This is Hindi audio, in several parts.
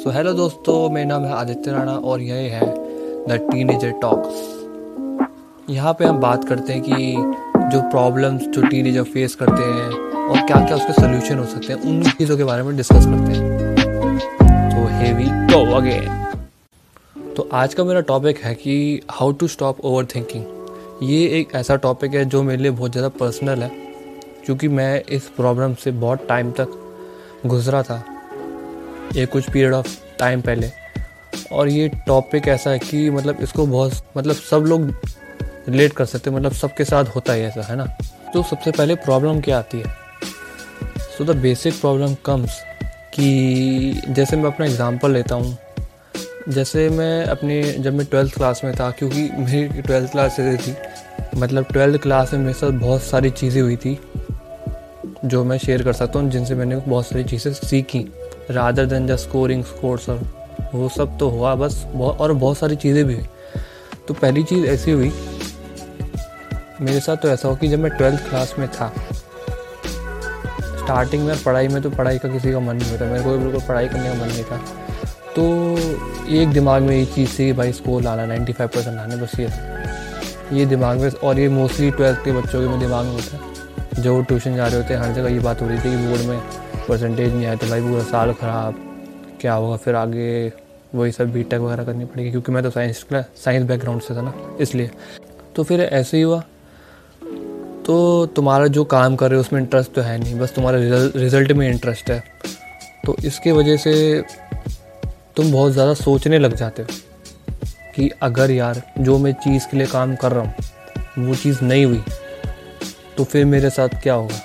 सो हेलो दोस्तों, मेरा नाम है आदित्य राणा और यह है द टीनेजर टॉक्स यहाँ पे हम बात करते हैं कि जो प्रॉब्लम्स जो टीनेजर फेस करते हैं और क्या क्या उसके सोल्यूशन हो सकते हैं, उन चीज़ों के बारे में डिस्कस करते हैं। तो हेवी गो अगेन तो आज का मेरा टॉपिक है कि how to stop over thinking ये एक ऐसा टॉपिक है जो मेरे लिए बहुत ज़्यादा पर्सनल है, क्योंकि मैं इस प्रॉब्लम से बहुत टाइम तक गुजरा था। ये कुछ पीरियड ऑफ़ टाइम पहले। और ये टॉपिक ऐसा है कि मतलब इसको बहुत मतलब सब लोग रिलेट कर सकते हैं मतलब सबके साथ होता है ऐसा, है ना? तो सबसे पहले प्रॉब्लम क्या आती है? So the basic problem comes कि जैसे मैं अपना एग्ज़ाम्पल लेता हूँ। जैसे मैं अपने, जब मैं ट्वेल्थ क्लास में था, क्योंकि मेरी ट्वेल्थ क्लास ऐसी थी मतलब ट्वेल्थ क्लास में मेरे साथ बहुत सारी चीज़ें हुई थी, जो मैं शेयर कर सकता हूँ, जिनसे मैंने बहुत सारी चीज़ें सीखी। Rather than just scoring scores और वो सब तो हुआ बस और बहुत सारी चीज़ें भी हुई। तो पहली चीज़ ऐसी हुई, मेरे साथ तो ऐसा हो कि जब मैं ट्वेल्थ क्लास में था स्टार्टिंग में पढ़ाई में तो पढ़ाई का किसी का मन नहीं होता, मेरे को बिल्कुल पढ़ाई करने का मन नहीं था। तो एक दिमाग में ये चीज़ थी कि भाई स्कोर लाना नाइन्टी फाइव परसेंट लाने, बस ये ये दिमाग में, और ये मोस्टली ट्वेल्थ के बच्चों के में दिमाग में होता है। जो ट्यूशन जा रहे होते हैं, हर जगह ये बात हो रही थी कि बोर्ड में परसेंटेज नहीं आया तो भाई पूरा साल ख़राब। क्या होगा फिर आगे? वही सब बी टेक वगैरह करनी पड़ेगी, क्योंकि मैं तो साइंस साइंस बैकग्राउंड से था ना, इसलिए। तो फिर ऐसे ही हुआ। तो तुम्हारा जो काम कर रहे हो, उसमें इंटरेस्ट तो है नहीं, बस तुम्हारा रिज़ल्ट में इंटरेस्ट है। तो इसके वजह से तुम बहुत ज़्यादा सोचने लग जाते हो कि अगर यार, जो मैं चीज़ के लिए काम कर रहा हूँ, वो चीज़ नहीं हुई तो फिर मेरे साथ क्या होगा?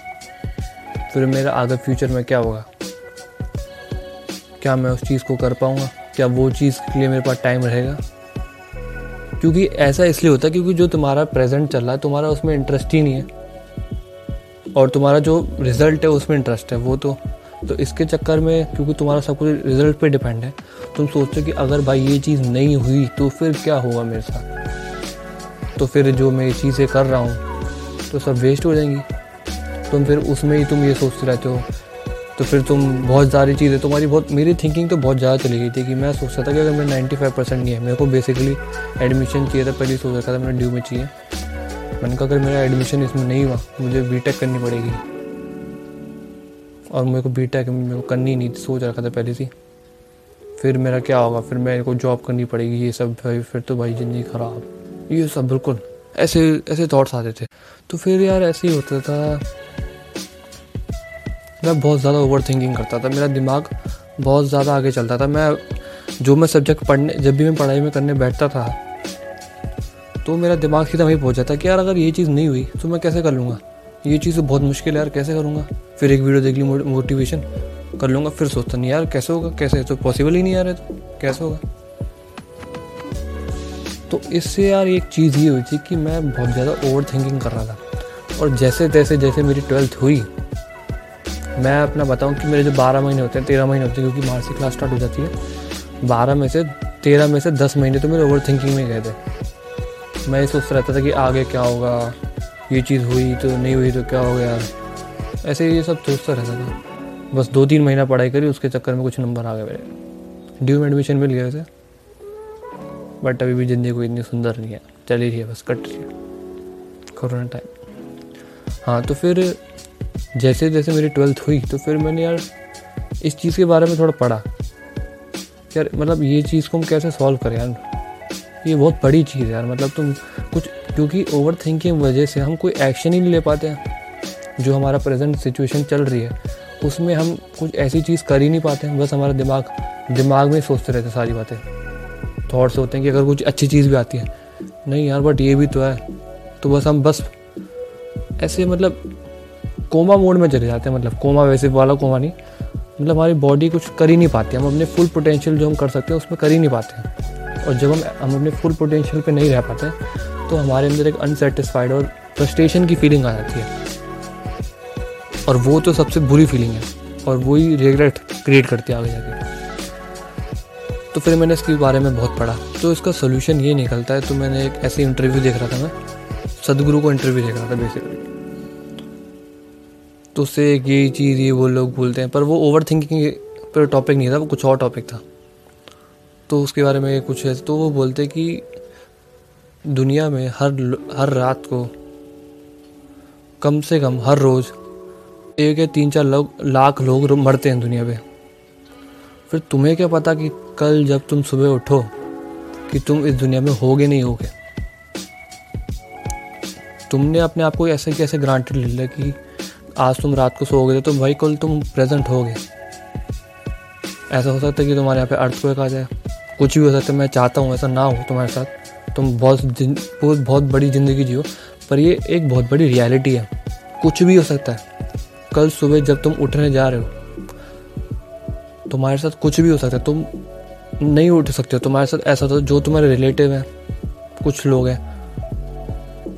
फिर मेरा आगे फ्यूचर में क्या होगा? क्या मैं उस चीज़ को कर पाऊँगा? क्या वो चीज़ के लिए मेरे पास टाइम रहेगा? क्योंकि ऐसा इसलिए होता है क्योंकि जो तुम्हारा प्रेजेंट चल रहा है, तुम्हारा उसमें इंटरेस्ट ही नहीं है। और तुम्हारा जो रिज़ल्ट है, उसमें इंटरेस्ट है, वो तो। तो इसके चक्कर में क्योंकि तुम्हारा सब कुछ रिज़ल्ट पे डिपेंड है, तुम सोचते हो कि अगर भाई ये चीज़ नहीं हुई तो फिर क्या होगा मेरे साथ? तो फिर जो मैं ये चीज़ें कर रहा हूँ तो सब वेस्ट हो जाएँगी। तुम फिर उसमें ही तुम ये सोचते रहते हो। तो फिर तुम बहुत सारी चीज़ें, तुम्हारी बहुत, मेरी थिंकिंग तो बहुत ज़्यादा चली गई थी कि मैं सोचता था कि अगर मैं नाइन्टी फाइव परसेंट नहीं है, मेरे को बेसिकली एडमिशन चाहिए था, पहले सोच रखा था मैंने ड्यू में चाहिए। मैंने कहा, अगर मेरा एडमिशन इसमें नहीं हुआ, मुझे बी करनी पड़ेगी। और मेरे को बी टेक मेरे को करनी नहीं सोच रखा था पहले से फिर मेरा क्या होगा, फिर मेरे को जॉब करनी पड़ेगी, ये सब, भाई, फिर तो भाई ज़िंदगी ख़राब। ये सब बिल्कुल ऐसे ऐसे थॉट्स आते थे। तो फिर यार ऐसे ही होता था मैं बहुत ज़्यादा ओवर थिंकिंग करता था। मेरा दिमाग बहुत ज़्यादा आगे चलता था। मैं जो मैं सब्जेक्ट पढ़ने, जब भी मैं पढ़ाई में करने बैठता था तो मेरा दिमाग सीधा वहीं पहुँच जाता कि यार अगर ये चीज़ नहीं हुई तो मैं कैसे कर लूँगा? ये चीज़ तो बहुत मुश्किल है यार, कैसे करूँगा? फिर एक वीडियो देख ली मोटिवेशन कर लूँगा, फिर सोचता नहीं, यार कैसे होगा, कैसे? तो पॉसिबल ही नहीं रहा तो कैसे होगा? तो इससे यार एक चीज़ ये हुई थी कि मैं बहुत ज़्यादा ओवर थिंकिंग कर रहा था। और जैसे तैसे जैसे मेरी ट्वेल्थ हुई मैं अपना बताऊँ कि मेरे जो बारह महीने होते हैं, तेरह महीने होते हैं, क्योंकि मार्च से क्लास स्टार्ट हो जाती है। बारह में से, तेरह में से दस महीने तो मेरे ओवर थिंकिंग में गए थे। मैं ये सोचता रहता था कि आगे क्या होगा, ये चीज़ हुई तो नहीं हुई तो क्या हो गया। ऐसे ये सब सोचता रहता था। बस दो तीन महीना पढ़ाई करी, उसके चक्कर में कुछ नंबर आ गए मेरे। ड्यू में एडमिशन मिल गया वैसे। बट अभी भी ज़िंदगी कोई इतनी सुंदर नहीं है। चल रही है, बस कट रही है। कोरोना टाइम हाँ तो फिर जैसे जैसे मेरी ट्वेल्थ हुई तो फिर मैंने यार इस चीज़ के बारे में थोड़ा पढ़ा। यार मतलब ये चीज़ को हम कैसे सॉल्व करें यार? ये बहुत बड़ी चीज़ है यार मतलब तुम कुछ, क्योंकि ओवर थिंकिंग वजह से हम कोई एक्शन ही नहीं ले पाते हैं। जो हमारा प्रेजेंट सिचुएशन चल रही है, उसमें हम कुछ ऐसी चीज़ कर ही नहीं पाते हैं। बस हमारा दिमाग दिमाग में सोचते रहते हैं सारी बातें। थॉट्स होते हैं कि अगर कुछ अच्छी चीज़ भी आती है। नहीं यार बट ये भी तो है। तो बस हम, बस ऐसे मतलब कोमा मोड में चले जाते हैं मतलब कोमा वैसे वाला कोमा नहीं। मतलब हमारी बॉडी कुछ कर ही नहीं पाती, हम अपने फुल पोटेंशियल जो हम कर सकते हैं, उसमें कर ही नहीं पाते। हैं और जब हम हम अपने फुल पोटेंशियल पे नहीं रह पाते तो हमारे अंदर एक अनसेटिस्फाइड और फ्रस्ट्रेशन की फीलिंग आ जाती है। और वो तो सबसे बुरी फीलिंग है, और वही रिग्रेट क्रिएट करती है आगे जाके। तो फिर मैंने इसके बारे में बहुत पढ़ा। तो इसका सोल्यूशन ये निकलता है तो मैंने एक ऐसे इंटरव्यू देख रहा था मैं। सदगुरु को इंटरव्यू देख रहा था बेसिकली तो उससे यही चीज़, ये वो लोग बोलते हैं। पर वो ओवर थिंकिंग पर टॉपिक नहीं था, वो कुछ और टॉपिक था। तो उसके बारे में कुछ है तो वो बोलते कि दुनिया में हर हर रात को कम से कम हर रोज़ एक या तीन चार लोग, लाख लोग मरते हैं दुनिया पे। फिर तुम्हें क्या पता कि कल जब तुम सुबह उठो कि तुम इस दुनिया में होगे नहीं होगे? तुमने अपने आप को ऐसे, कैसे ग्रांटेड ले लिया कि आज तुम रात को सोओगे तो भाई कल तुम प्रेजेंट होगे। ऐसा हो सकता है कि तुम्हारे यहाँ पे अर्थ को आ जाए। कुछ भी हो सकता है, मैं चाहता हूँ ऐसा ना हो तुम्हारे साथ। तुम बहुत बहुत बहुत बड़ी ज़िंदगी जियो, पर ये एक बहुत बड़ी रियलिटी है। कुछ भी हो सकता है। कल सुबह जब तुम उठने जा रहे हो, तुम्हारे साथ कुछ भी हो सकता है। तुम नहीं उठ सकते हो। तुम्हारे साथ ऐसा होता है जो तुम्हारे रिलेटिव हैं, कुछ लोग हैं,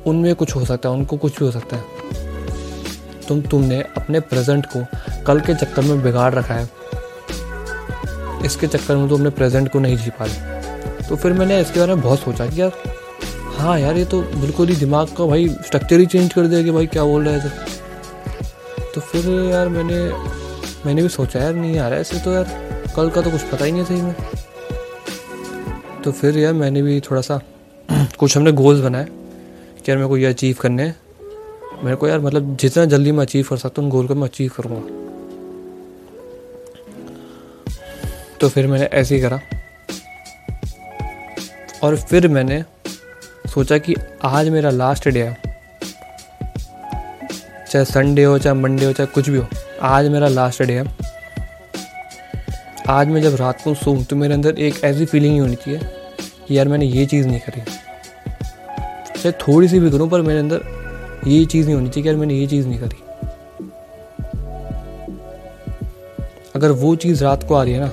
उनमें कुछ हो सकता है, उनको कुछ भी हो सकता है। तुम तुमने अपने प्रेजेंट को कल के चक्कर में बिगाड़ रखा है। इसके चक्कर में तो अपने प्रेजेंट को नहीं जी पा रहे तो फिर मैंने इसके बारे में बहुत सोचा कि यार हाँ यार, ये तो बिल्कुल ही दिमाग का भाई स्ट्रक्चर ही चेंज कर दिया कि भाई क्या बोल रहे थे तो फिर यार मैंने मैंने भी सोचा, यार नहीं यार, ऐसे तो यार कल का तो कुछ पता ही नहीं सही में। तो फिर यार मैंने भी थोड़ा सा कुछ हमने गोल्स बनाए कि यार मेरे को ये अचीव करने हैं। मेरे को यार मतलब जितना जल्दी मैं अचीव कर सकता हूँ, उन गोल को मैं अचीव करूँगा। तो फिर मैंने ऐसे ही करा। और फिर मैंने सोचा कि आज मेरा लास्ट डे है। चाहे संडे हो, चाहे मंडे हो, चाहे कुछ भी हो, आज मेरा लास्ट डे है। आज मैं जब रात को सोऊं तो मेरे अंदर एक ऐसी फीलिंग ही होनी चाहिए कि यार मैंने ये चीज़ नहीं करी। चाहे थोड़ी सी भी करूँ, पर मेरे अंदर ये चीज़ नहीं होनी चाहिए यार मैंने ये चीज़ नहीं करी। अगर वो चीज़ रात को आ रही है ना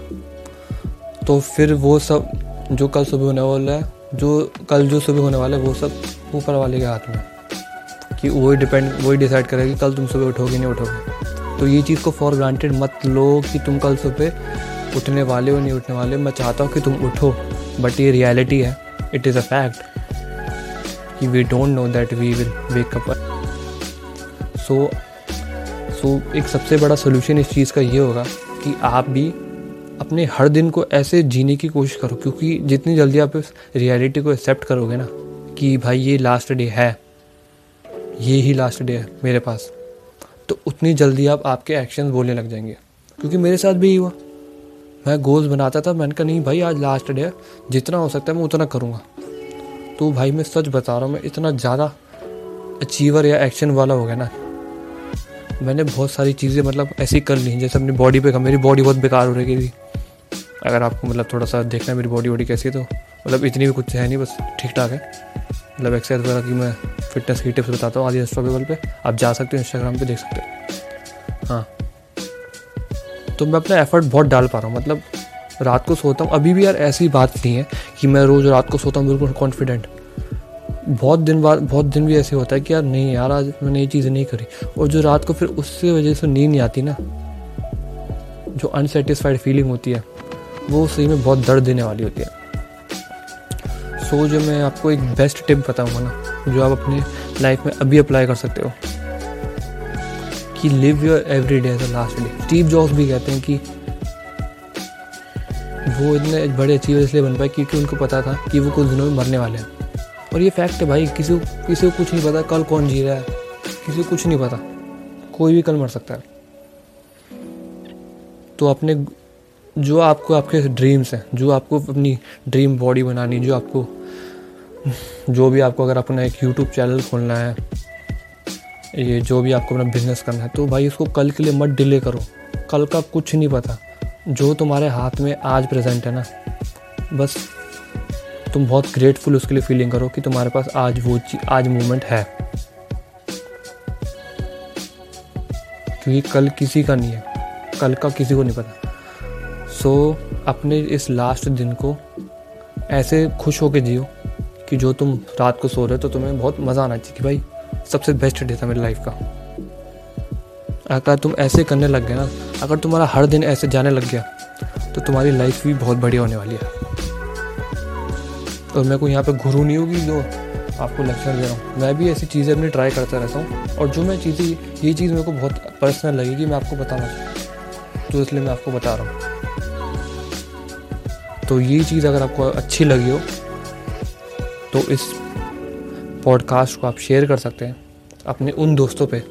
तो फिर वो सब जो कल सुबह होने वाला है, जो कल जो सुबह होने वाला है, वो सब ऊपर वाले के हाथ में कि वही डिपेंड वही डिसाइड करेगा कि कल तुम सुबह उठोगे, नहीं उठोगे। तो ये चीज़ को फॉर ग्रांटेड मत लो कि तुम कल सुबह उठने वाले हो, नहीं उठने वाले मैं चाहता हूँ कि तुम उठो बट ये रियलिटी है। इट इज़ अ फैक्ट कि we don't know that we will wake up so so एक सबसे बड़ा सोल्यूशन इस चीज़ का ये होगा कि आप भी अपने हर दिन को ऐसे जीने की कोशिश करो, क्योंकि जितनी जल्दी आप इस रियलिटी को एक्सेप्ट करोगे ना कि भाई ये लास्ट डे है, ये ही लास्ट डे है मेरे पास तो उतनी जल्दी आप आपके एक्शन बोलने लग जाएँगे। क्योंकि मेरे साथ भी यही हुआ। मैं गोल्स बनाता था, मैंने कहा, नहीं भाई, आज लास्ट डे है, जितना हो सकता है मैं उतना करूँगा। तो भाई, मैं सच बता रहा हूँ, मैं इतना ज़्यादा अचीवर या एक्शन वाला हो गया ना। मैंने बहुत सारी चीज़ें मतलब ऐसी कर ली जैसे अपनी बॉडी पे मेरी बॉडी बहुत बेकार हो रही थी अगर आपको मतलब थोड़ा सा देखना है मेरी बॉडी वॉडी कैसी है तो मतलब इतनी भी कुछ है नहीं, बस ठीक ठाक है। मतलब एक्सरसाइज वगैरह की मैं फिटनेस की टिप्स बताता हूँ, आदि इंस्टाग्राम पे। आप जा सकते हो इंस्टाग्राम पे देख सकते हो। हाँ। तो मैं अपना एफर्ट बहुत डाल पा रहा हूँ मतलब रात को सोता हूँ। अभी भी यार ऐसी बात नहीं है कि मैं रोज़ रात को सोता हूँ, बिल्कुल कॉन्फिडेंट बहुत दिन बाद, बहुत दिन भी ऐसे होता है कि यार, नहीं यार, आज मैंने ये चीज़ें नहीं करी। और जो रात को फिर उससे वजह से नींद नहीं आती ना, जो अनसेटिस्फाइड फीलिंग होती है, वो सही में बहुत दर्द देने वाली होती है। सो जो मैं आपको एक बेस्ट टिप बताऊँगा ना, जो आप अपने लाइफ में अभी अप्लाई कर सकते हो, कि live your every day as a last day Steve Jobs भी कहते हैं कि वो इतने बड़े अचीवर इसलिए बन पाए क्योंकि उनको पता था कि वो कुछ दिनों में मरने वाले हैं। और ये फैक्ट है भाई, किसी को किसी को कुछ नहीं पता कल कौन जी रहा है। किसी को कुछ नहीं पता। कोई भी कल मर सकता है। तो अपने जो आपको आपके ड्रीम्स हैं, जो आपको अपनी ड्रीम बॉडी बनानी, जो आपको जो भी आपको अगर अपना एक यूट्यूब चैनल खोलना है, ये जो भी आपको अपना बिज़नेस करना है तो भाई उसको कल के लिए मत डिले करो। कल का कुछ नहीं पता। जो तुम्हारे हाथ में आज प्रेजेंट है ना बस तुम बहुत ग्रेटफुल उसके लिए फीलिंग करो कि तुम्हारे पास आज वो आज मोमेंट है। क्योंकि कल किसी का नहीं है कल का किसी को नहीं पता। सो so, अपने इस लास्ट दिन को ऐसे खुश होकर जियो कि जो तुम रात को सो रहे हो तो तुम्हें बहुत मज़ा आना चाहिए कि भाई सबसे बेस्ट डे था मेरी लाइफ का। अगर तुम ऐसे करने लग गए ना अगर तुम्हारा हर दिन ऐसे जाने लग गया तो तुम्हारी लाइफ भी बहुत बढ़िया होने वाली है। और मैं कोई यहाँ पे गुरु नहीं होगी जो आपको लेक्चर दे रहा हूँ। मैं भी ऐसी चीज़ें अपनी ट्राई करता रहता हूँ और जो मैं चीज़ें, ये चीज़ मेरे को बहुत पर्सनल लगेगी, मैं आपको बताना तो इसलिए मैं आपको बता रहा हूँ। तो ये चीज़ अगर आपको अच्छी लगी हो तो इस पॉडकास्ट को आप शेयर कर सकते हैं अपने उन दोस्तों पे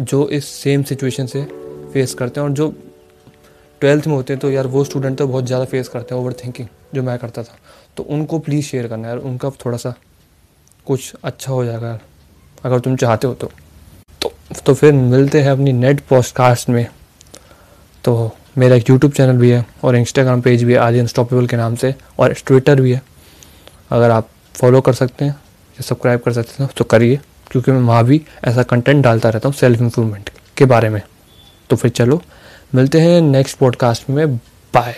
जो इस सेम सिचुएशन से फेस करते हैं और जो ट्वेल्थ में होते हैं तो यार वो स्टूडेंट तो बहुत ज़्यादा फेस करते हैं ओवर थिंकिंग जो मैं करता था। तो उनको प्लीज़ शेयर करना यार उनका थोड़ा सा कुछ अच्छा हो जाएगा यार अगर तुम चाहते हो तो। तो, तो फिर मिलते हैं अपनी नेट पॉडकास्ट में। तो मेरा एक यूट्यूब चैनल भी है और इंस्टाग्राम पेज भी है आदि अनस्टॉपेबल के नाम से और ट्विटर भी है। अगर आप फॉलो कर सकते हैं या सब्सक्राइब कर सकते हैं तो करिए क्योंकि मैं वहाँ भी ऐसा कंटेंट डालता रहता हूँ सेल्फ इम्प्रूवमेंट के बारे में। तो फिर चलो मिलते हैं नेक्स्ट पॉडकास्ट में। बाय